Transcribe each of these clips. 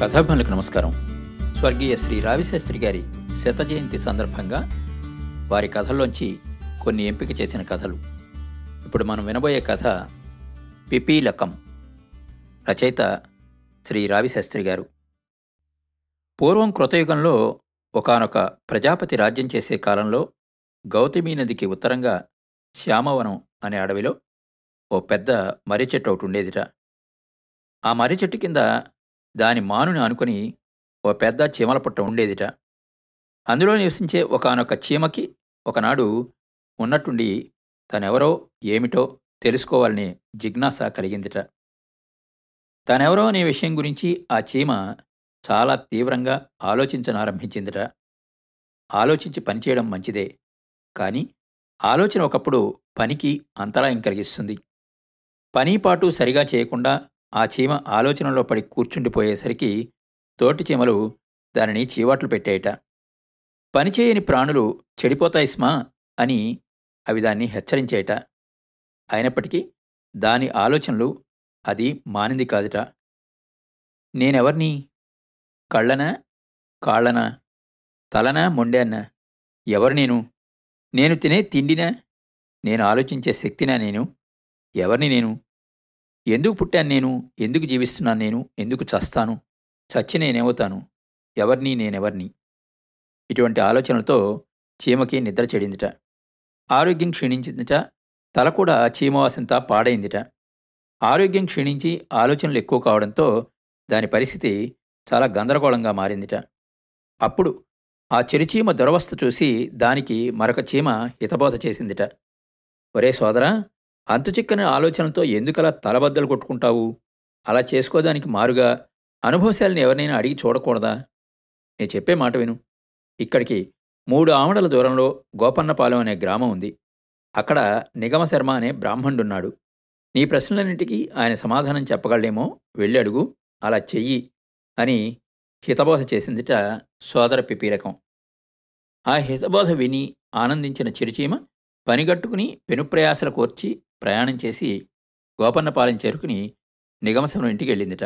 కథాభిమానులకు నమస్కారం. స్వర్గీయ శ్రీ రావిశాస్త్రి గారి శత జయంతి సందర్భంగా వారి కథల్లోంచి కొన్ని ఎంపిక చేసిన కథలు. ఇప్పుడు మనం వినబోయే కథ పిపీలకం రచయిత శ్రీ రావిశాస్త్రి గారు. పూర్వం కృతయుగంలో ఒకానొక ప్రజాపతి రాజ్యం చేసే కాలంలో గౌతమీ నదికి ఉత్తరంగా శ్యామవనం అనే అడవిలో ఓ పెద్ద మర్రి చెట్టు ఒకటి ఉండేదిట. ఆ మర్రి చెట్టు కింద దాని మానుని అనుకుని ఓ పెద్ద చీమల పుట్ట ఉండేదిట. అందులో నివసించే ఒకనొక చీమకి ఒకనాడు ఉన్నట్టుండి తనెవరో ఏమిటో తెలుసుకోవాలనే జిజ్ఞాస కలిగిందిట. తనెవరో అనే విషయం గురించి ఆ చీమ చాలా తీవ్రంగా ఆలోచించనారంభించిందిట. ఆలోచించి పనిచేయడం మంచిదే కానీ ఆలోచన ఒకప్పుడు పనికి అంతరాయం కలిగిస్తుంది. పని పాటు సరిగా చేయకుండా ఆ చీమ ఆలోచనలో పడి కూర్చుండిపోయేసరికి తోటి చీమలు దానిని చీవాట్లు పెట్టేయట. పనిచేయని ప్రాణులు చెడిపోతాయి స్మా అని అవి దాన్ని హెచ్చరించేయట అయినప్పటికీ దాని ఆలోచనలు అది మానింది కాదుట. నేనెవర్ని? కళ్ళనా? కాళ్ళనా? తలనా? మొండానా ఎవరు నేను? నేను తినే తిండినా? నేను ఆలోచించే శక్తినా నేను? ఎవరిని నేను? ఎందుకు పుట్టాను నేను? ఎందుకు జీవిస్తున్నాను నేను? ఎందుకు చస్తాను? చచ్చి నేనేమవుతాను? ఎవరిని నేనెవరిని? ఇటువంటి ఆలోచనలతో చీమకి నిద్ర చెడిందిట. ఆరోగ్యం క్షీణించిందిట. తల కూడా చీమవాసంతా పాడైందిట. ఆరోగ్యం క్షీణించి ఆలోచనలు ఎక్కువ కావడంతో దాని పరిస్థితి చాలా గందరగోళంగా మారిందిట. అప్పుడు ఆ చిరుచీమ దురవస్థ చూసి దానికి మరొక చీమ హితబోధ చేసిందిట. ఒరే సోదరా అంతుచిక్కని ఆలోచనతో ఎందుకలా తలబద్దలు కొట్టుకుంటావు? అలా చేసుకోదానికి మారుగా అనుభవశాలిని ఎవరినైనా అడిగి చూడకూడదా? నేను చెప్పే మాట విను. ఇక్కడికి మూడు ఆమడల దూరంలో గోపన్నపాలెం అనే గ్రామం ఉంది. అక్కడ నిగమ శర్మ అనే బ్రాహ్మణుడున్నాడు. నీ ప్రశ్నలన్నిటికీ ఆయన సమాధానం చెప్పగలడేమో వెళ్ళి అడుగు అలా చెయ్యి అని హితబోధ చేసిందిట సోదర పిపీలకం. ఆ హితబోధ విని ఆనందించిన చిరుచీమ పనిగట్టుకుని పెనుప్రయాసలు కోర్చి ప్రయాణం చేసి గోపన్నపాలెం చేరుకుని నిగమశమనం ఇంటికి వెళ్ళిందిట.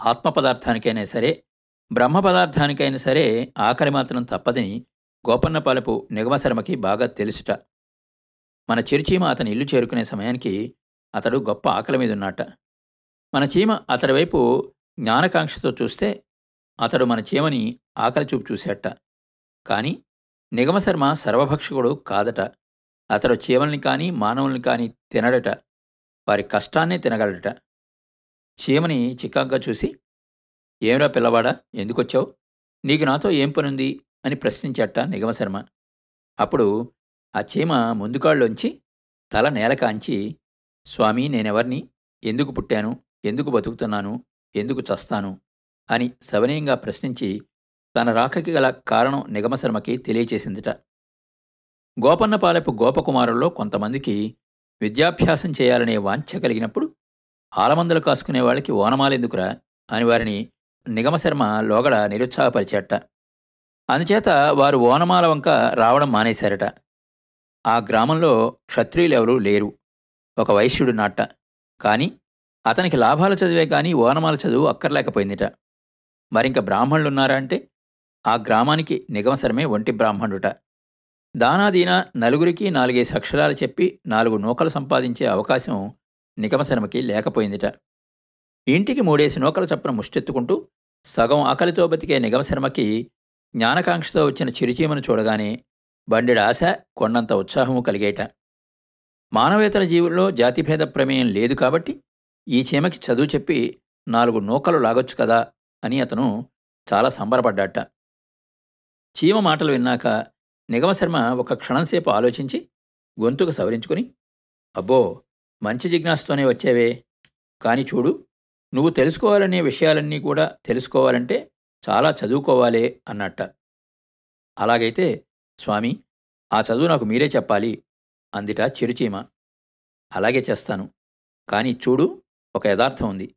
ఆత్మ పదార్థానికైనా సరే బ్రహ్మ పదార్థానికైనా సరే ఆఖరి మాత్రం తప్పదని గోపన్నపాలపు నిగమశర్మకి బాగా తెలుసుట. మన చిరుచీమ అతని ఇల్లు చేరుకునే సమయానికి అతడు గొప్ప ఆకలి మీద ఉన్నట్ట మన చీమ అతడి వైపు జ్ఞానకాంక్షతో చూస్తే అతడు మన చీమని ఆకలి చూపు చూసేట. కానీ నిగమశర్మ సర్వభక్షకుడు కాదట. అతడు చీమల్ని కానీ మానవుల్ని కానీ తినడట. వారి కష్టాన్నే తినగలడట. చీమని చికాగ్గా చూసి ఏమిరా పిల్లవాడా ఎందుకొచ్చావు? నీకు నాతో ఏం పనుంది? అని ప్రశ్నించట నిగమశర్మ. అప్పుడు ఆ చీమ ముందుకాళ్ళొంచి తల నేల కాంచి స్వామి నేనెవర్ని? ఎందుకు పుట్టాను? ఎందుకు బతుకుతున్నాను? ఎందుకు చస్తాను? అని సవనీయంగా ప్రశ్నించి తన రాకకి గల కారణం నిగమశర్మకి తెలియచేసిందిట. గోపన్నపాలెపు గోపకుమారుల్లో కొంతమందికి విద్యాభ్యాసం చేయాలనే వాంఛ కలిగినప్పుడు ఆలమందలు కాసుకునే వాళ్ళకి ఓనమాలెందుకురా అని వారిని నిగమశర్మ లోగడ నిరుత్సాహపరిచేట. అందుచేత వారు ఓనమాల వంక రావడం మానేశారట. ఆ గ్రామంలో క్షత్రియులెవరూ లేరు. ఒక వైశ్యుడు నాట కానీ అతనికి లాభాల చదివే కానీ ఓనమాల చదువు అక్కర్లేకపోయిందిట. మరింక బ్రాహ్మణులున్నారా అంటే ఆ గ్రామానికి నిగమశరమే ఒంటి బ్రాహ్మణుట దానాదీన నలుగురికి నాలుగైదు అక్షరాలు చెప్పి నాలుగు నూకలు సంపాదించే అవకాశం నికమశనమకి లేకపోయిందిట. ఇంటికి మూడేసి నూకలు చప్పున ముష్టెత్తుకుంటూ సగం ఆకలితో బతికే నిగమశర్మకి జ్ఞానకాంక్షతో వచ్చిన చిరుచీమను చూడగానే బండెడ ఆశ కొండంత ఉత్సాహము కలిగేట. మానవేతర జీవుల్లో జాతిభేద ప్రమేయం లేదు కాబట్టి ఈ చీమకి చదువు చెప్పి నాలుగు నూకలు లాగొచ్చు కదా అని అతను చాలా సంబరపడ్డాట. చీమ మాటలు విన్నాక నిగమశర్మ ఒక క్షణంసేపు ఆలోచించి గొంతుకు సవరించుకుని అబ్బో మంచి జిజ్ఞాసతోనే వచ్చేవే. కాని చూడు నువ్వు తెలుసుకోవాలనే విషయాలన్నీ కూడా తెలుసుకోవాలంటే చాలా చదువుకోవాలే అన్నట్ట. అలాగైతే స్వామి ఆ చదువు నాకు మీరే చెప్పాలి అందిట చిరుచీమ. అలాగే చేస్తాను. కానీ చూడు ఒక యథార్థం ఉంది.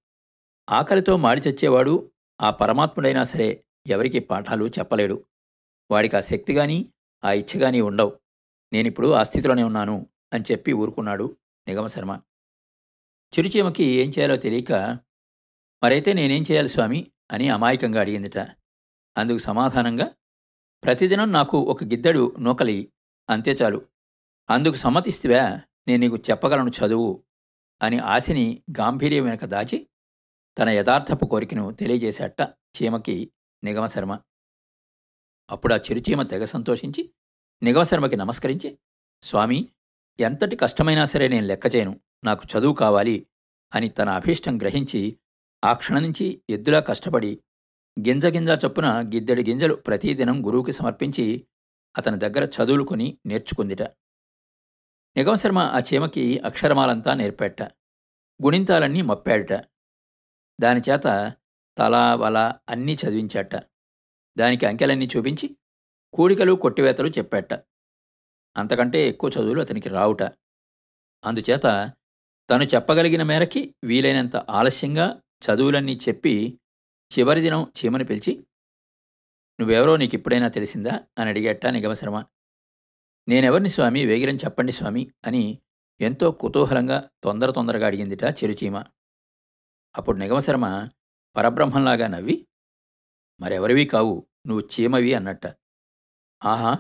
ఆకలితో మాడి చచ్చేవాడు ఆ పరమాత్ముడైనా సరే ఎవరికి పాఠాలు చెప్పలేడు. వాడికి ఆ శక్తి కానీ ఆ ఇచ్చ ఉండవు. నేనిప్పుడు ఆ స్థితిలోనే ఉన్నాను అని చెప్పి ఊరుకున్నాడు నిగమశర్మ చిరుచీమకి ఏం చేయాలో తెలియక మరైతే నేనేం చేయాలి స్వామి? అని అమాయకంగా అడిగిందిట. అందుకు సమాధానంగా ప్రతిదినం నాకు ఒక గిద్దడు నూకలి అంతే చాలు. అందుకు సమ్మతిస్తివా? నేను నీకు చెప్పగలను చదువు. అని ఆశని గాంభీర్యం వెనక దాచి తన యథార్థపు కోరికను తెలియజేశాట చీమకి నిగమశర్మ అప్పుడు ఆ చిరుచీమ తెగ సంతోషించి నిగమశర్మకి నమస్కరించి స్వామి ఎంతటి కష్టమైనా సరే నేను లెక్క చేయను. నాకు చదువు కావాలి అని తన అభీష్టం గ్రహించి ఆ క్షణం నుంచి ఎద్దులా కష్టపడి గింజ గింజ చొప్పున గిద్దెడి గింజలు ప్రతిదినం గురువుకి సమర్పించి అతని దగ్గర చదువులు కొని నేర్చుకుందిట నిగమశర్మ ఆ చీమకి అక్షరమాలంతా నేర్పాట. గుణింతాలన్నీ మప్పాడట. దానిచేత తల వల అన్నీ చదివించాట. దానికి అంకెలన్నీ చూపించి కూడికలు కొట్టివేతలు చెప్పాట. అంతకంటే ఎక్కువ చదువులు అతనికి రావుట. అందుచేత తను చెప్పగలిగిన మేరకి వీలైనంత ఆలస్యంగా చదువులన్నీ చెప్పి చివరి దినం చీమని పిలిచి నువ్వెవరో నీకు ఇప్పుడైనా తెలిసిందా? అని అడిగేట నిగమశర్మ నేనెవరిని స్వామి? వేగిరం చెప్పండి స్వామి అని ఎంతో కుతూహలంగా తొందర తొందరగా అడిగిందిట చిరుచీమ. అప్పుడు నిగమశర్మ పరబ్రహ్మంలాగా నవ్వి మరెవరివి కావు. నువ్వు చీమవి అన్నట్ట. ఆహా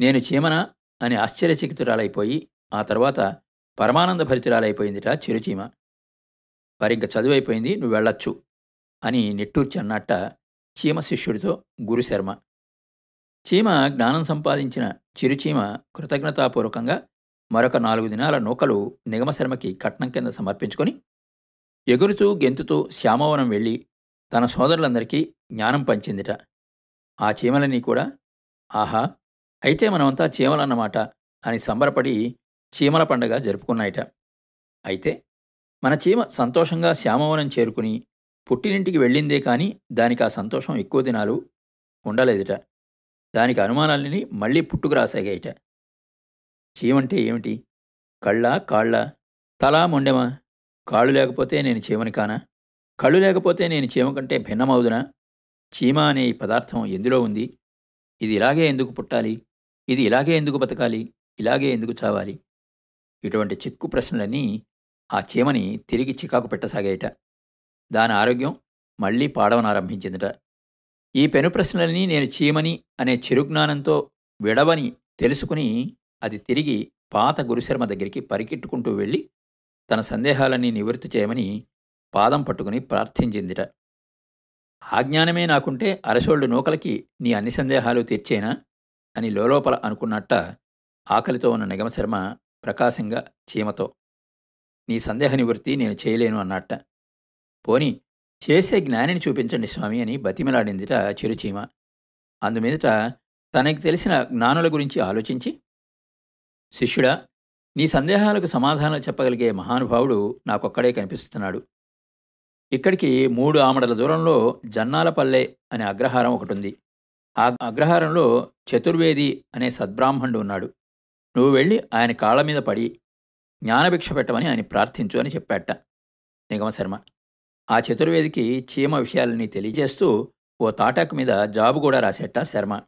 నేను చీమనా? అని ఆశ్చర్యచకితురాలైపోయి ఆ తర్వాత పరమానంద భరితురాలైపోయిందిట చిరుచీమ. మరింక చదువైపోయింది నువ్వు వెళ్ళొచ్చు అని నిట్టూర్చి అన్నట్ట చీమ శిష్యుడితో గురుశర్మ. చీమ జ్ఞానం సంపాదించిన చిరుచీమ కృతజ్ఞతాపూర్వకంగా మరొక నాలుగు దినాల నూకలు నిగమశర్మకి కట్నం కింద సమర్పించుకొని ఎగురుతూ గెంతుతూ శ్యామవనం వెళ్ళి తన సోదరులందరికీ జ్ఞానం పంచిందిట. ఆ చీమలన్నీ కూడా ఆహా! అయితే మనమంతా చీమలన్నమాట అని సంబరపడి చీమల పండగ జరుపుకున్నాయిట. అయితే మన చీమ సంతోషంగా శ్యామవనం చేరుకుని పుట్టినింటికి వెళ్ళిందే కానీ దానికి ఆ సంతోషం ఎక్కువ దినాలు ఉండలేదుట. దానికి అనుమానాలని మళ్ళీ పుట్టుకురాసాగాయిట చీమంటే ఏమిటి? కళ్ళ కాళ్ళ? తలా మొండెమా? కాళ్ళు లేకపోతే నేను చీమని కానా? కళ్ళు లేకపోతే నేను చీమ కంటే భిన్నమవుదునా? చీమ అనే ఈ పదార్థం ఎందులో ఉంది? ఇది ఇలాగే ఎందుకు పుట్టాలి? ఇది ఇలాగే ఎందుకు బతకాలి? ఇలాగే ఎందుకు చావాలి? ఇటువంటి చిక్కు ప్రశ్నలన్నీ ఆ చీమని తిరిగి చికాకు పెట్టసాగాయట. దాని ఆరోగ్యం మళ్ళీ పాడవనారంభించిందట. ఈ పెను ప్రశ్నలన్నీ నేను చీమని అనే చిరుజ్ఞానంతో విడవని తెలుసుకుని అది తిరిగి పాత గురుశర్మ దగ్గరికి పరికిట్టుకుంటూ వెళ్ళి తన సందేహాలన్నీ నివృత్తి చేయమని పాదం పట్టుకుని ప్రార్థించిందిట. ఆ జ్ఞానమే నాకుంటే అరసోళ్ళు నూకలకి నీ అన్ని సందేహాలు తీర్చేనా అని లోలోపల అనుకున్నట్ట ఆకలితో ఉన్న నిగమశర్మ ప్రకాశంగా చీమతో నీ సందేహ నివృత్తి నేను చేయలేను అన్నట్ట. పోని చేసే జ్ఞానిని చూపించండి స్వామి అని బతిమలాడిందిట చిరుచీమ. అందుమీదట తనకి తెలిసిన జ్ఞానుల గురించి ఆలోచించి శిష్యుడా నీ సందేహాలకు సమాధానం చెప్పగలిగే మహానుభావుడు నాకొక్కడే కనిపిస్తున్నాడు. ఇక్కడికి మూడు ఆమడల దూరంలో జన్నాలపల్లె అనే అగ్రహారం ఒకటుంది. ఆ అగ్రహారంలో చతుర్వేది అనే సద్బ్రాహ్మణుడు ఉన్నాడు. నువ్వు వెళ్ళి ఆయన కాళ్ళ మీద పడి జ్ఞానభిక్ష పెట్టమని ఆయన ప్రార్థించు అని చెప్పాట నిగమశర్మ ఆ చతుర్వేదికి చీమ విషయాలని తెలియజేస్తూ ఓ తాటాకు మీద జాబు కూడా రాసేట శర్మ.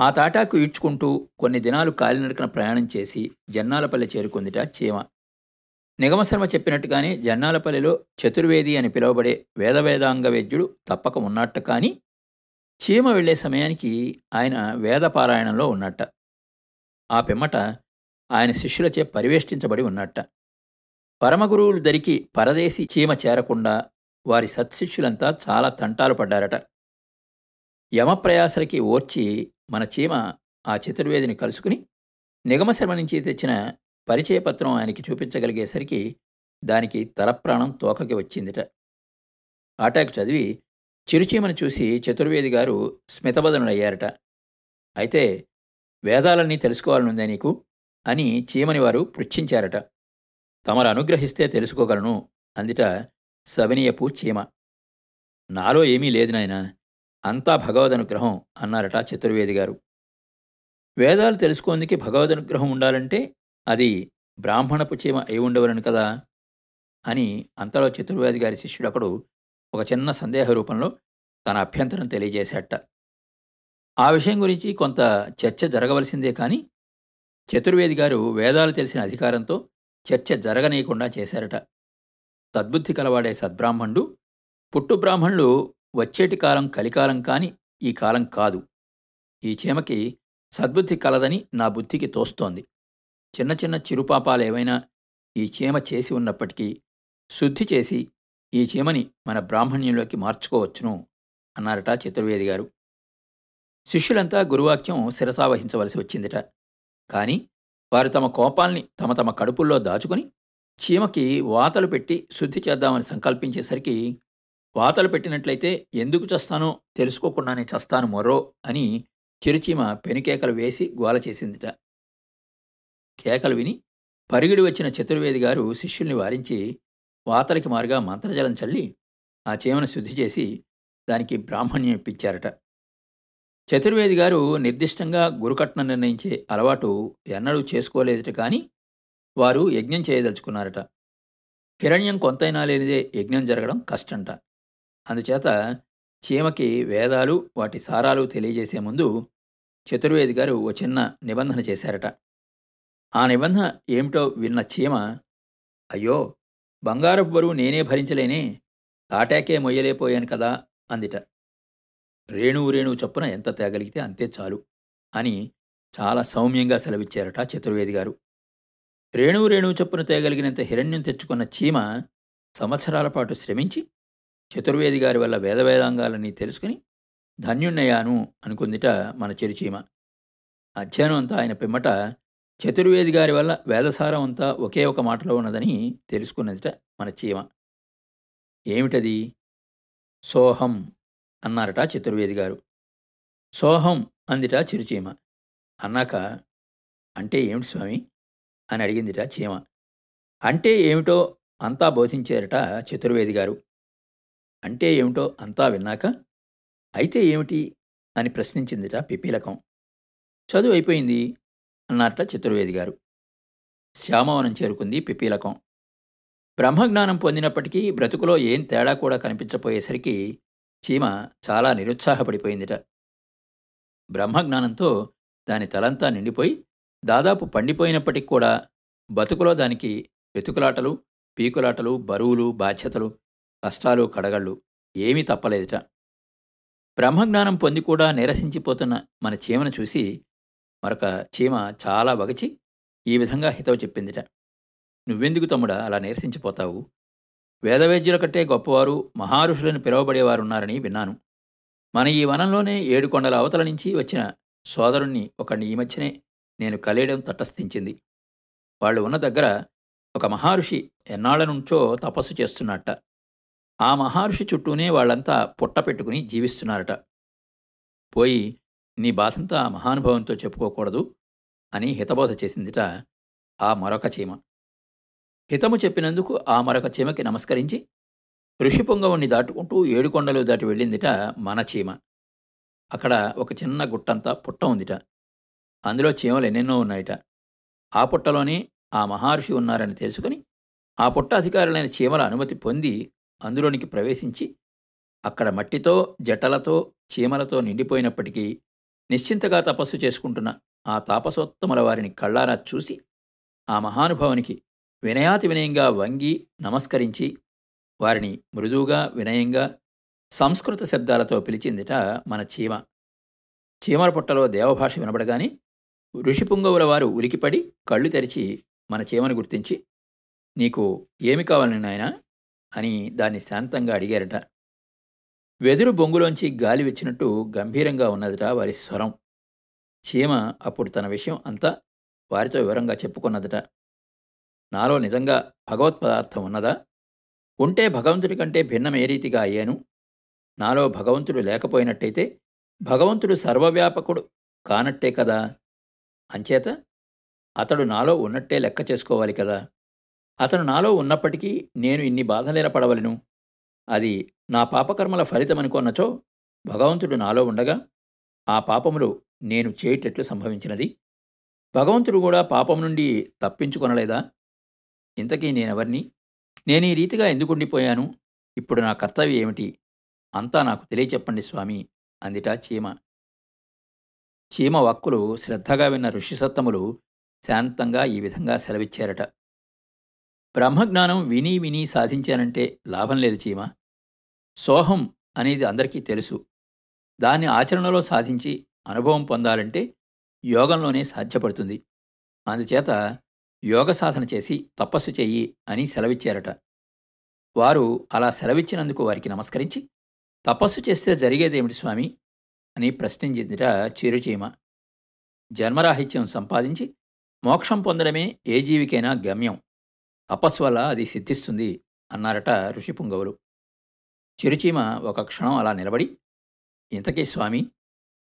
ఆ తాటాకు ఈడ్చుకుంటూ కొన్ని దినాలు కాలినడకన ప్రయాణం చేసి జన్నాలపల్లి చేరుకుందిట చీమ. నిగమశర్మ చెప్పినట్టుగానే జన్నాలపల్లిలో చతుర్వేది అని పిలువబడే వేదవేదాంగ వైద్యుడు తప్పక ఉన్నట్ట కానీ చీమ వెళ్ళే సమయానికి ఆయన వేదపారాయణంలో ఉన్నట్ట. ఆ పిమ్మట ఆయన శిష్యులచే పరివేష్టించబడి ఉన్నట్ట. పరమగురువులు దరికి పరదేశి చీమ చేరకుండా వారి సత్శిష్యులంతా చాలా తంటాలు పడ్డారట. యమప్రయాసలకి ఓర్చి మన చీమ ఆ చతుర్వేదిని కలుసుకుని నిగమశర్మ నుంచి తెచ్చిన పరిచయపత్రం ఆయనకి చూపించగలిగేసరికి దానికి తలప్రాణం తోకకి వచ్చిందిట. ఆటాకు చదివి చిరుచీమను చూసి చతుర్వేది గారు స్మితబదనులయ్యారట అయితే వేదాలన్నీ తెలుసుకోవాలనుందే నీకు? అని చీమని వారు పృచ్ఛించారట. తమరు అనుగ్రహిస్తే తెలుసుకోగలను అందిట సవినీయపు చీమ. నాలో ఏమీ లేదు నాయనా అంతా భగవదనుగ్రహం అన్నారట చతుర్వేది గారు. వేదాలు తెలుసుకుందుకి భగవదనుగ్రహం ఉండాలంటే అది బ్రాహ్మణపు చీమ అయి ఉండవలను కదా? అని అంతలో చతుర్వేది గారి శిష్యుడొకడు ఒక చిన్న సందేహ రూపంలో తన అభ్యంతరం తెలియజేశాట ఆ విషయం గురించి కొంత చర్చ జరగవలసిందే కానీ చతుర్వేది గారు వేదాలు తెలిసిన అధికారంతో చర్చ జరగనీయకుండా చేశారట. తద్బుద్ధి కలవాడే సద్బ్రాహ్మణుడు పుట్టు బ్రాహ్మణులు వచ్చేటి కాలం కలికాలం కాని ఈ కాలం కాదు. ఈ చీమకి సద్బుద్ధి కలదని నా బుద్ధికి తోస్తోంది. చిన్న చిన్న చిరుపాపాలు ఏవైనా ఈ చీమ చేసి ఉన్నప్పటికీ శుద్ధి చేసి ఈ చీమని మన బ్రాహ్మణ్యంలోకి మార్చుకోవచ్చును అన్నారట చతుర్వేది గారు. శిష్యులంతా గురువాక్యం శిరసావహించవలసి వచ్చిందిట. కానీ వారు తమ కోపాల్ని తమ తమ కడుపుల్లో దాచుకుని చీమకి వాతలు పెట్టి శుద్ధి చేద్దామని సంకల్పించేసరికి వాతలు పెట్టినట్లయితే ఎందుకు చస్తానో తెలుసుకోకుండానే చస్తాను మొర్రో అని చిరుచీమ పెనుకేకలు వేసి గోల చేసిందిట. కేకలు విని పరిగిడి వచ్చిన చతుర్వేది గారు శిష్యుల్ని వారించి వాతలకి మారుగా మంత్రజలం చల్లి ఆ చీమను శుద్ధి చేసి దానికి బ్రాహ్మణ్యం ఇప్పించారట. చతుర్వేది గారు నిర్దిష్టంగా గురుకట్నం నిర్ణయించే అలవాటు ఎన్నడూ చేసుకోలేదట కానీ వారు యజ్ఞం చేయదలుచుకున్నారట. హిరణ్యం కొంతైనా లేనిదే యజ్ఞం జరగడం కష్టంట. అందుచేత చీమకి వేదాలు వాటి సారాలు తెలియజేసే ముందు చతుర్వేది గారు ఓ చిన్న నిబంధన చేశారట. ఆ నిబంధన ఏమిటో విన్న చీమ అయ్యో బంగారపు బరువు నేనే భరించలేనే తాటాకే మొయ్యలేపోయాను కదా అందిట. రేణువు రేణువు చొప్పున ఎంత తేగలిగితే అంతే చాలు అని చాలా సౌమ్యంగా సెలవిచ్చారట చతుర్వేది గారు. రేణువు రేణువు చొప్పున తేగలిగినంత హిరణ్యం తెచ్చుకున్న చీమ సంవత్సరాల పాటు శ్రమించి చతుర్వేది గారి వల్ల వేదవేదాంగాలని తెలుసుకుని ధన్యున్నయ్యాను అనుకుందిట మన చిరుచీమ. అధ్యయనం అంతా ఆయన పిమ్మట చతుర్వేది గారి వల్ల వేదసారం అంతా ఒకే ఒక మాటలో ఉన్నదని తెలుసుకున్నదిట మన చీమ. ఏమిటది? సోహం అన్నారట చతుర్వేది గారు. సోహం అందిట చిరుచీమ. అన్నాక అంటే ఏమిటి స్వామి? అని అడిగిందిట చీమ. అంటే ఏమిటో అంతా బోధించారట చతుర్వేది గారు. అంటే ఏమిటో అంతా విన్నాక అయితే ఏమిటి? అని ప్రశ్నించిందిట పిపీలకం. చదువు అయిపోయింది. అన్నట్ల చతుర్వేది గారు. శ్యామవనం చేరుకుంది పిపీలకం. బ్రహ్మజ్ఞానం పొందినప్పటికీ బ్రతుకులో ఏం తేడా కూడా కనిపించపోయేసరికి చీమ చాలా నిరుత్సాహపడిపోయిందిట. బ్రహ్మజ్ఞానంతో దాని తలంతా నిండిపోయి దాదాపు పండిపోయినప్పటికి కూడా బతుకులో దానికి వెతుకులాటలు పీకులాటలు బరువులు బాధ్యతలు కష్టాలు కడగళ్ళు ఏమీ తప్పలేదుట. బ్రహ్మజ్ఞానం పొంది కూడా నీరసించిపోతున్న మన చీమను చూసి మరొక చీమ చాలా వగచి ఈ విధంగా హితవు చెప్పిందిట. నువ్వెందుకు తమ్ముడా అలా నీరసించిపోతావు? వేదవేద్యుల కంటే గొప్పవారు మహారుషులను పిలువబడేవారున్నారని విన్నాను. మన ఈ వనంలోనే ఏడు కొండల అవతల నుంచి వచ్చిన సోదరుణ్ణి ఒకడిని ఈ మధ్యనే నేను కలియడం తటస్థించింది. వాళ్ళు ఉన్న దగ్గర ఒక మహర్షి ఎన్నాళ్ళ నుంచో తపస్సు చేస్తున్నట్ట ఆ మహర్షి చుట్టూనే వాళ్ళంతా పుట్ట పెట్టుకుని జీవిస్తున్నారట. పోయి నీ బాధంతా ఆ మహానుభవంతో చెప్పుకోకూడదు అని హితబోధ చేసిందిట ఆ మరొక చీమ. హితము చెప్పినందుకు ఆ మరొక చీమకి నమస్కరించి ఋషిపుంగవుణ్ణి దాటుకుంటూ ఏడుకొండలు దాటి వెళ్ళిందిట మన చీమ. అక్కడ ఒక చిన్న గుట్టంతా పుట్ట ఉందిట. అందులో చీమలు ఎన్నెన్నో ఉన్నాయిట. ఆ పుట్టలోనే ఆ మహర్షి ఉన్నారని తెలుసుకుని ఆ పుట్ట అధికారులైన చీమల అనుమతి పొంది అందులోనికి ప్రవేశించి అక్కడ మట్టితో జటలతో చీమలతో నిండిపోయినప్పటికీ నిశ్చింతగా తపస్సు చేసుకుంటున్న ఆ తాపసోత్తముల వారిని కళ్ళారా చూసి ఆ మహానుభావునికి వినయాతి వినయంగా వంగి నమస్కరించి వారిని మృదువుగా వినయంగా సంస్కృత శబ్దాలతో పిలిచిందిట మన చీమ. చీమల పుట్టలో దేవభాష వినబడగానే ఋషిపుంగవుల వారు ఉలికిపడి కళ్ళు తెరిచి మన చీమను గుర్తించి నీకు ఏమి కావాలని నాయనా? అని దాన్ని శాంతంగా అడిగారట. వెదురు బొంగులోంచి గాలి వచ్చినట్టు గంభీరంగా ఉన్నదట వారి స్వరం. చీమ అప్పుడు తన విషయం అంతా వారితో వివరంగా చెప్పుకున్నదట. నాలో నిజంగా భగవత్ పదార్థం ఉన్నదా? ఉంటే భగవంతుడి కంటే భిన్నమే రీతిగా అయ్యాను. నాలో భగవంతుడు లేకపోయినట్టయితే భగవంతుడు సర్వవ్యాపకుడు కానట్టే కదా? అంచేత అతడు నాలో ఉన్నట్టే లెక్క చేసుకోవాలి కదా? అతను నాలో ఉన్నప్పటికీ నేను ఇన్ని బాధలేల పడవలను అది నా పాపకర్మల ఫలితమనుకొన్నచో భగవంతుడు నాలో ఉండగా ఆ పాపములు నేను చేయటట్లు సంభవించినది. భగవంతుడు కూడా పాపం నుండి తప్పించుకొనలేదా? ఇంతకీ నేనెవర్ని? నేను ఈ రీతిగా ఎందుకుండిపోయాను? ఇప్పుడు నా కర్తవ్యం ఏమిటి? అంతా నాకు తెలియచెప్పండి స్వామి అందిట చీమ. చీమ వక్కులు శ్రద్ధగా విన్న ఋషిసత్తములు శాంతంగా ఈ విధంగా సెలవిచ్చారట. బ్రహ్మజ్ఞానం విని విని సాధించానంటే లాభం లేదు చీమ. సోహం అనేది అందరికీ తెలుసు. దాన్ని ఆచరణలో సాధించి అనుభవం పొందాలంటే యోగంలోనే సాధ్యపడుతుంది. అందుచేత యోగ సాధన చేసి తపస్సు చెయ్యి అని సెలవిచ్చారట. వారు అలా సెలవిచ్చినందుకు వారికి నమస్కరించి తపస్సు చేస్తే జరిగేదేమిటి స్వామి? అని ప్రశ్నించిందిట చిరుచీమ. జన్మరాహిత్యం సంపాదించి మోక్షం పొందడమే ఏ జీవికైనా గమ్యం. తపస్సు వల్ల అది సిద్ధిస్తుంది అన్నారట ఋషిపుంగవులు చిరుచీమ ఒక క్షణం అలా నిలబడి ఇంతకీ స్వామి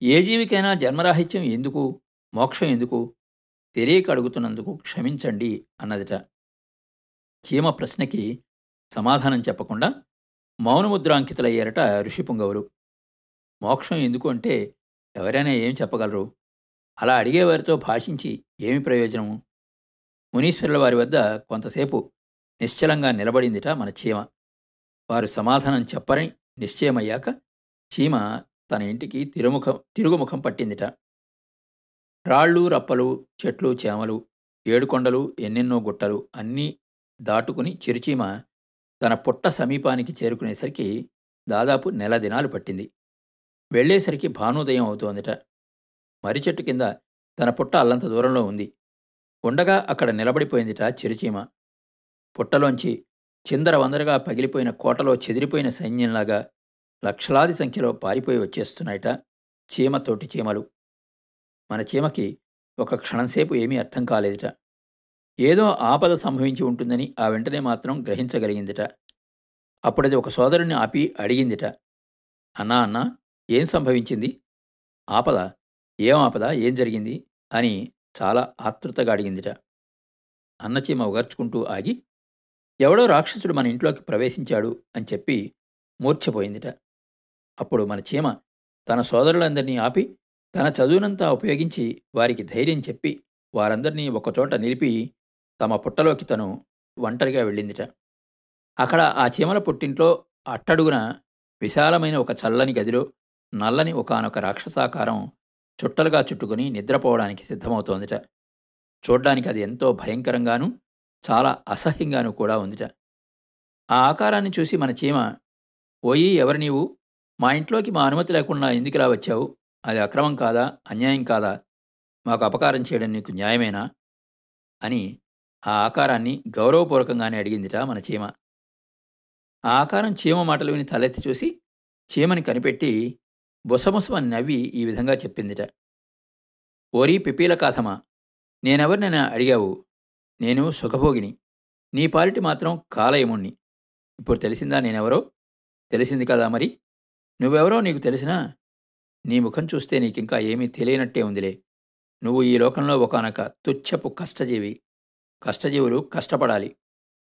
ఏ జీవికైనా జన్మరాహిత్యం ఎందుకు మోక్షం ఎందుకు తెలియక అడుగుతున్నందుకు క్షమించండి అన్నదిట. చీమ ప్రశ్నకి సమాధానం చెప్పకుండా మౌనముద్రాంకితులయ్యారట ఋషిపుంగవులు మోక్షం ఎందుకు అంటే ఎవరైనా ఏం చెప్పగలరు? అలా అడిగేవారితో భాషించి ఏమి ప్రయోజనము? మునీశ్వరుల వారి వద్ద కొంతసేపు నిశ్చలంగా నిలబడిందిట మన చీమ. వారు సమాధానం చెప్పరని నిశ్చయమయ్యాక చీమ తన ఇంటికి తిరుముఖం తిరుగుముఖం పట్టిందిట. రాళ్ళు రప్పలు చెట్లు చేమలు ఏడుకొండలు ఎన్నెన్నో గుట్టలు అన్నీ దాటుకుని చిరుచీమ తన పుట్ట సమీపానికి చేరుకునేసరికి దాదాపు నెల దినాలు పట్టింది. వెళ్ళేసరికి భానుదయం అవుతోందిట. మర్రి చెట్టు కింద తన పుట్ట అల్లంత దూరంలో ఉంది. ఉండగా అక్కడ నిలబడిపోయిందిట చిరుచీమ. పుట్టలోంచి చిందర వందరగా పగిలిపోయిన కోటలో చెదిరిపోయిన సైన్యంలాగా లక్షలాది సంఖ్యలో పారిపోయి వచ్చేస్తున్నాయట చీమ తోటి చీమలు. మన చీమకి ఒక క్షణంసేపు ఏమీ అర్థం కాలేదుట. ఏదో ఆపద సంభవించి ఉంటుందని ఆ వెంటనే మాత్రం గ్రహించగలిగిందిట. అప్పుడది ఒక సోదరుని ఆపి అడిగిందిట. అన్నా అన్నా ఏం సంభవించింది? ఆపద? ఏం ఆపద? ఏం జరిగింది? అని చాలా ఆతృతగా అడిగిందిట. అన్నచీమ ఉగర్చుకుంటూ ఆగి ఎవడో రాక్షసుడు మన ఇంట్లోకి ప్రవేశించాడు అని చెప్పి మూర్ఛపోయిందిట. అప్పుడు మన చీమ తన సోదరులందరినీ ఆపి తన చదువునంతా ఉపయోగించి వారికి ధైర్యం చెప్పి వారందరినీ ఒకచోట నిలిపి తమ పుట్టలోకి తను ఒంటరిగా వెళ్ళిందిట. అక్కడ ఆ చీమల పుట్టింట్లో అట్టడుగున విశాలమైన ఒక చల్లని గదిలో నల్లని ఒకానొక రాక్షసాకారం చుట్టలుగా చుట్టుకుని నిద్రపోవడానికి సిద్ధమవుతోందిట. చూడ్డానికి అది ఎంతో భయంకరంగాను చాలా అసహ్యంగాను కూడా ఉందిట. ఆ ఆకారాన్ని చూసి మన చీమ ఓయి ఎవరు నీవు? మా ఇంట్లోకి మా అనుమతి లేకుండా ఎందుకులా వచ్చావు? అది అక్రమం కాదా? అన్యాయం కాదా? మాకు అపకారం చేయడం నీకు న్యాయమేనా? అని ఆ ఆకారాన్ని గౌరవపూర్వకంగానే అడిగిందిట మన చీమ. ఆ ఆకారం చీమ మాటలు విని తలెత్తి చూసి చీమని కనిపెట్టి బుసబుసమని నవ్వి ఈ విధంగా చెప్పిందిట. ఓరీ పిపీల కాథమా నేనెవరినైనా అడిగావు? నేను సుఖభోగిని. నీ పాలిటి మాత్రం కాలయముణ్ణి. ఇప్పుడు తెలిసిందా నేనెవరో? తెలిసింది కదా మరి? నువ్వెవరో నీకు తెలిసినా నీ ముఖం చూస్తే నీకింకా ఏమీ తెలియనట్టే ఉందిలే. నువ్వు ఈ లోకంలో ఒకనొక తుచ్చపు కష్టజీవి. కష్టజీవులు కష్టపడాలి.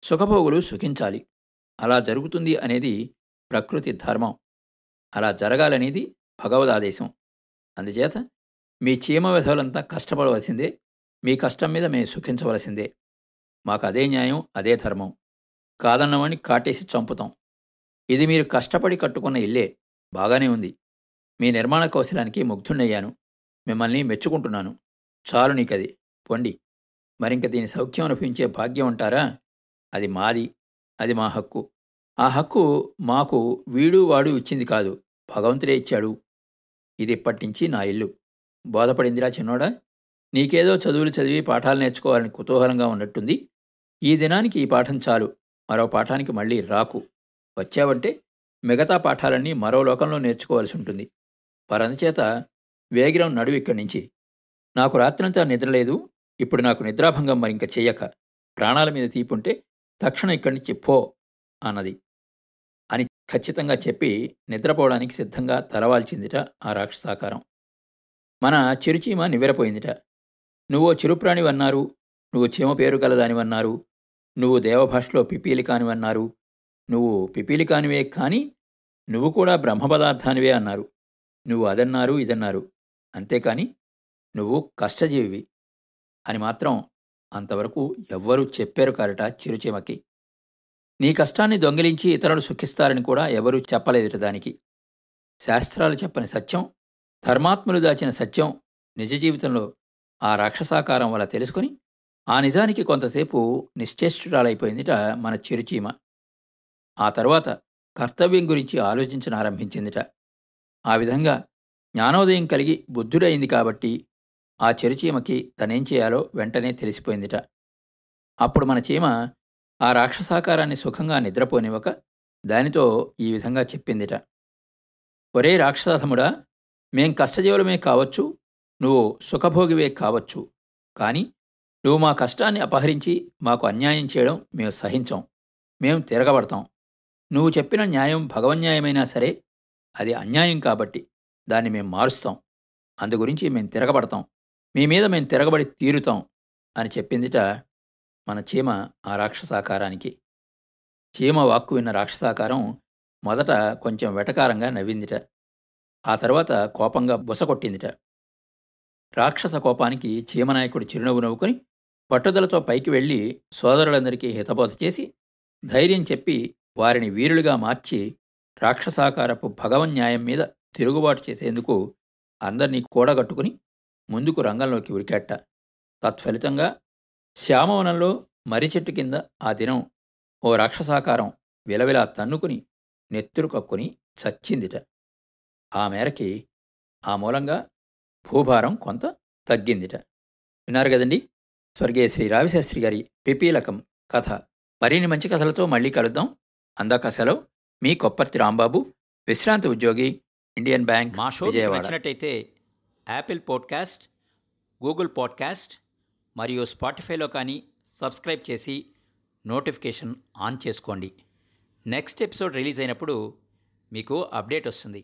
సుఖభోగులు సుఖించాలి. అలా జరుగుతుంది అనేది ప్రకృతి ధర్మం. అలా జరగాలనేది భగవదాదేశం. అందుచేత మీ చీమ వ్యధవులంతా కష్టపడవలసిందే. మీ కష్టం మీద మేము సుఖించవలసిందే. మాకు అదే న్యాయం అదే ధర్మం. కాదన్నవాణ్ణి కాటేసి చంపుతాం. ఇది మీరు కష్టపడి కట్టుకున్న ఇల్లే. బాగానే ఉంది. మీ నిర్మాణ కౌశలానికి ముగ్ధుణ్ణయ్యాను. మిమ్మల్ని మెచ్చుకుంటున్నాను. చాలు నీకది. పొండి. మరింక దీని సౌఖ్యం అనుభవించే భాగ్యం అంటారా? అది మాది. అది మా హక్కు. ఆ హక్కు మాకు వీడు వాడు ఇచ్చింది కాదు. భగవంతుడే ఇచ్చాడు. ఇది ఇప్పటినుంచి నా ఇల్లు. బోధపడిందిరా చిన్నోడా? నీకేదో చదువులు చదివి పాఠాలు నేర్చుకోవాలని కుతూహలంగా ఉన్నట్టుంది. ఈ దినానికి ఈ పాఠం చాలు. మరో పాఠానికి మళ్ళీ రాకు. వచ్చావంటే మిగతా పాఠాలన్నీ మరో లోకంలో నేర్చుకోవాల్సి ఉంటుంది. పరంచేత వేగిరం నడువు ఇక్కడి నుంచి నాకు రాత్రంతా నిద్రలేదు ఇప్పుడు నాకు నిద్రాభంగం మరింక చెయ్యక. ప్రాణాల మీద తీపుంటే తక్షణం ఇక్కడి నుంచి పో అన్నది. ఖచ్చితంగా చెప్పి నిద్రపోవడానికి సిద్ధంగా తలవాల్చిందిట ఆ రాక్షసాకారం మన చిరుచీమ నివ్వెరపోయిందిట. నువ్వో చిరుప్రాణివన్నారు నువ్వు చీమ పేరు గలదానివన్నారు నువ్వు దేవభాషలో పిపీలి కానివన్నారు నువ్వు పిపీలి కానివే కానీ నువ్వు కూడా బ్రహ్మ పదార్థానివే అన్నారు. నువ్వు అదన్నారు ఇదన్నారు. అంతేకాని నువ్వు కష్టజీవివి. అని మాత్రం అంతవరకు ఎవ్వరూ చెప్పారు కారట చిరుచీమకి. నీ కష్టాన్ని దొంగిలించి ఇతరులు సుఖిస్తారని కూడా ఎవరూ చెప్పలేదుట దానికి. శాస్త్రాలు చెప్పని సత్యం ధర్మాత్ములు దాచిన సత్యం నిజ జీవితంలో ఆ రాక్షసాకారం వల్ల తెలుసుకుని ఆ నిజానికి కొంతసేపు నిశ్చేష్టురాలైపోయిందిట మన చిరుచీమ. ఆ తర్వాత కర్తవ్యం గురించి ఆలోచించను ఆరంభించిందిట. ఆ విధంగా జ్ఞానోదయం కలిగి బుద్ధుడైంది కాబట్టి ఆ చెరుచీమకి తనేం చేయాలో వెంటనే తెలిసిపోయిందిట. అప్పుడు మన చీమ ఆ రాక్షసాకారాన్ని సుఖంగా నిద్రపోనివ్వక దానితో ఈ విధంగా చెప్పిందిట. ఒరే రాక్షసముడా మేం కష్టజీవులమే కావచ్చు నువ్వు సుఖభోగివే కావచ్చు కానీ నువ్వు మా కష్టాన్ని అపహరించి మాకు అన్యాయం చేయడం మేము సహించం మేము తిరగబడతాం. నువ్వు చెప్పిన న్యాయం భగవన్యాయమైనా సరే అది అన్యాయం కాబట్టి దాన్ని మేము మారుస్తాం. అందుగురించి మేము తిరగబడతాం. మీ మీద మేము తిరగబడి తీరుతాం అని చెప్పిందిట మన చీమ ఆ రాక్షసాకారానికి. చీమ వాక్కు విన్న రాక్షసాకారం మొదట కొంచెం వెటకారంగా నవ్విందిట. ఆ తర్వాత కోపంగా బుసకొట్టిందిట రాక్షస కోపానికి చీమనాయకుడు చిరునవ్వు నవ్వుకుని పట్టుదలతో పైకి వెళ్ళి సోదరులందరికీ హితబోధ చేసి ధైర్యం చెప్పి వారిని వీరులుగా మార్చి రాక్షసాకారపు భగవన్ న్యాయం మీద తిరుగుబాటు చేసేందుకు అందరినీ కూడగట్టుకుని ముందుకు రంగంలోకి ఉరికెట్ట తత్ఫలితంగా శ్యామవనంలో మర్రి చెట్టు కింద ఆ దినం ఓ రాక్షసాకారం విలవిలా తన్నుకుని నెత్తురు కక్కుని చచ్చిందిట. ఆ మేరకి ఆ మూలంగా భూభారం కొంత తగ్గిందిట. విన్నారు కదండి? స్వర్గీయ శ్రీ రావిశాస్త్రి గారి పిపీలకం కథ. మరిన్ని మంచి కథలతో మళ్ళీ కలుద్దాం. అందాక సెలవు. మీ కొప్పర్తి రాంబాబు విశ్రాంతి ఉద్యోగి ఇండియన్ బ్యాంక్ మా షో నచ్చినట్టయితే యాపిల్ పాడ్కాస్ట్ గూగుల్ పాడ్కాస్ట్ మరియు స్పాటిఫైలో కానీ సబ్స్క్రైబ్ చేసి నోటిఫికేషన్ ఆన్ చేసుకోండి. నెక్స్ట్ ఎపిసోడ్ రిలీజ్ అయినప్పుడు మీకు అప్డేట్ వస్తుంది.